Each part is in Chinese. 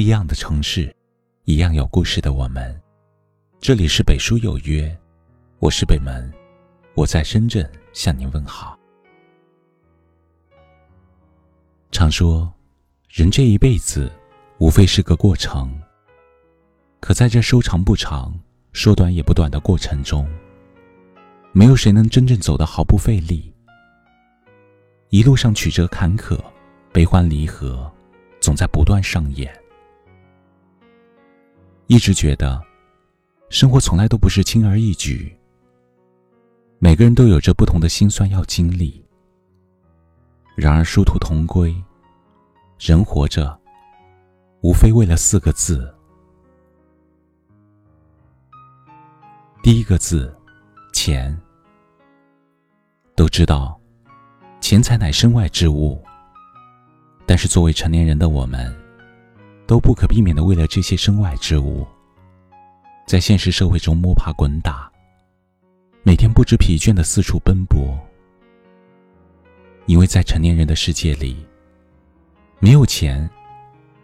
一样的城市，一样有故事的我们。这里是北书有约，我是北门，我在深圳向您问好。常说，人这一辈子，无非是个过程。可在这说长不长、说短也不短的过程中，没有谁能真正走得毫不费力。一路上曲折坎坷、悲欢离合，总在不断上演。一直觉得，生活从来都不是轻而易举。每个人都有着不同的辛酸要经历。然而殊途同归，人活着，无非为了四个字。第一个字，钱。都知道，钱财乃身外之物。但是作为成年人的我们，都不可避免的为了这些身外之物，在现实社会中摸爬滚打，每天不知疲倦的四处奔波。因为在成年人的世界里，没有钱，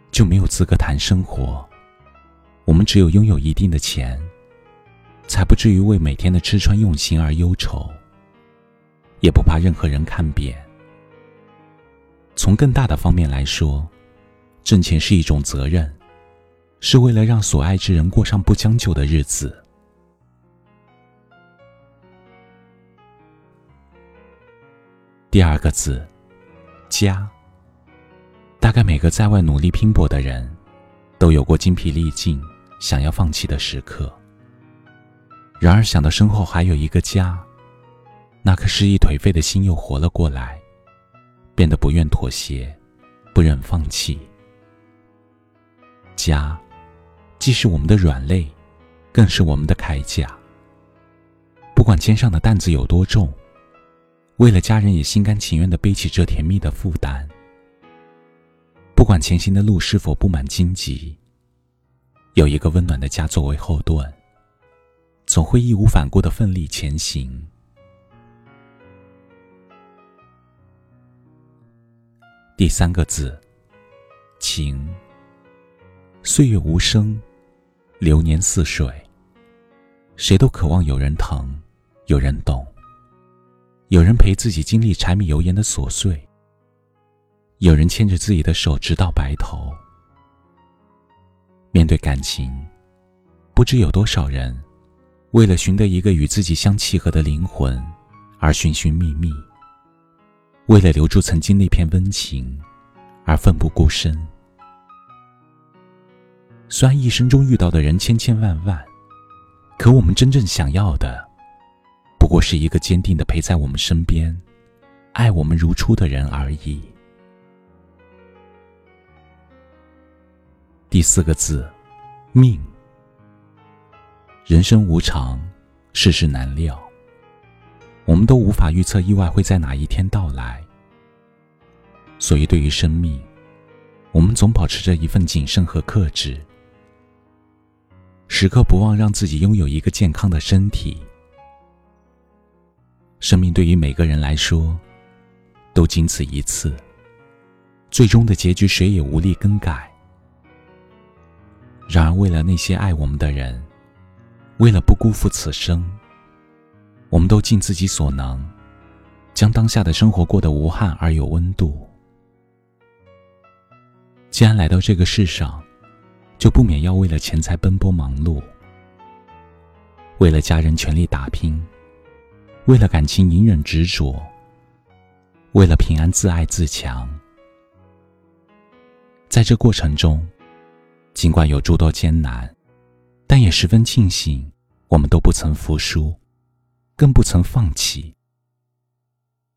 就没有资格谈生活。我们只有拥有一定的钱。才不至于为每天的吃穿用行而忧愁，也不怕任何人看扁。从更大的方面来说，挣钱是一种责任，是为了让所爱之人过上不将就的日子。第二个字，家。大概每个在外努力拼搏的人，都有过精疲力尽、想要放弃的时刻。然而想到身后还有一个家，那颗失意颓废的心又活了过来，变得不愿妥协，不忍放弃。家，既是我们的软肋，更是我们的铠甲。不管肩上的担子有多重，为了家人也心甘情愿的背起这甜蜜的负担。不管前行的路是否布满荆棘，有一个温暖的家作为后盾。总会义无反顾的奋力前行。第三个字，情。岁月无声，流年似水。谁都渴望有人疼，有人懂，有人陪自己经历柴米油盐的琐碎，有人牵着自己的手直到白头。面对感情，不知有多少人。为了寻得一个与自己相契合的灵魂，而寻寻觅觅；为了留住曾经那片温情，而奋不顾身。虽然一生中遇到的人千千万万，可我们真正想要的，不过是一个坚定的陪在我们身边、爱我们如初的人而已。第四个字，命。人生无常，世事难料。我们都无法预测意外会在哪一天到来，所以对于生命，我们总保持着一份谨慎和克制，时刻不忘让自己拥有一个健康的身体。生命对于每个人来说，都仅此一次，最终的结局谁也无力更改。然而，为了那些爱我们的人，为了不辜负此生，我们都尽自己所能，将当下的生活过得无憾而有温度。既然来到这个世上，就不免要为了钱财奔波忙碌，为了家人全力打拼，为了感情隐忍执着，为了平安自爱自强。在这过程中，尽管有诸多艰难。但也十分庆幸，我们都不曾服输，更不曾放弃，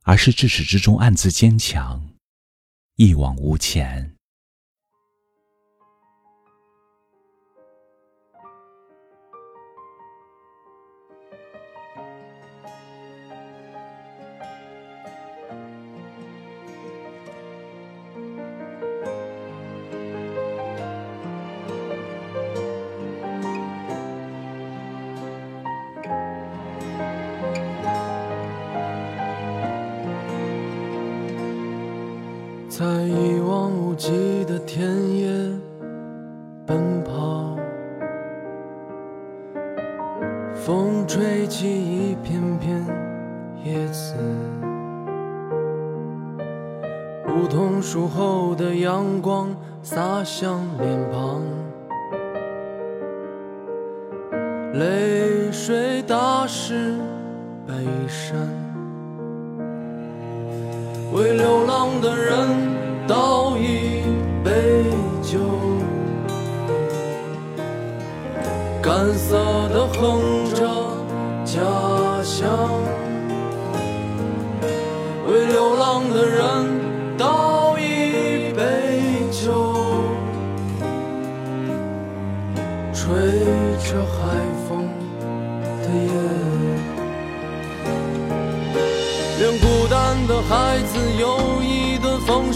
而是至始至终暗自坚强，一往无前。在一望无际的田野奔跑。风吹起一片片叶子，梧桐树后的阳光洒向脸庞，泪水打湿背衫，为流浪的人倒一杯酒。干涩的哼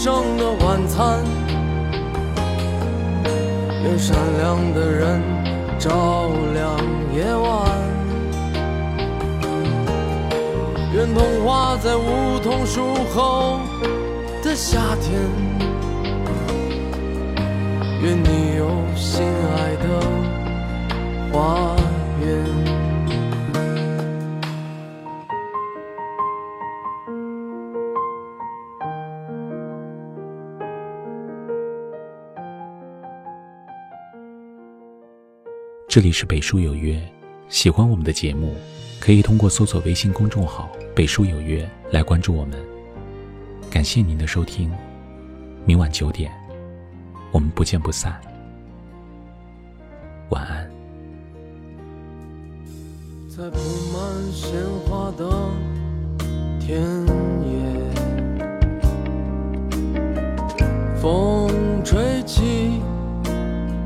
顿丰盛的晚餐，愿善良的人。照亮夜晚，愿童话在梧桐树后的夏天，愿你有心爱的花这里是北书有约，喜欢我们的节目，可以通过搜索微信公众号“北书有约”来关注我们。感谢您的收听，明晚九点，我们不见不散。晚安。在铺满鲜花的田野，风吹起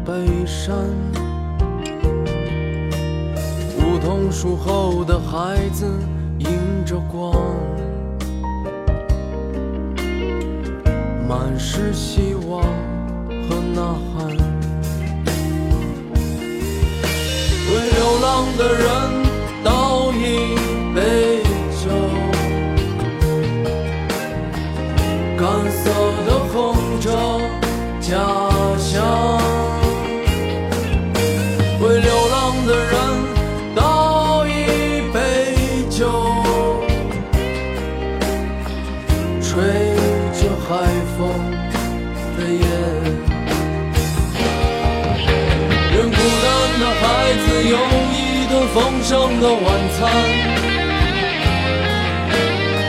北山。树后的孩子迎着光，满是希望和呐喊，为流浪的人顿丰盛的晚餐，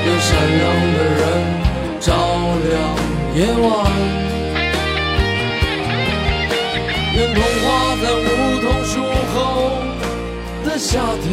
愿善良的人照亮夜晚，愿童话在梧桐树后的夏天，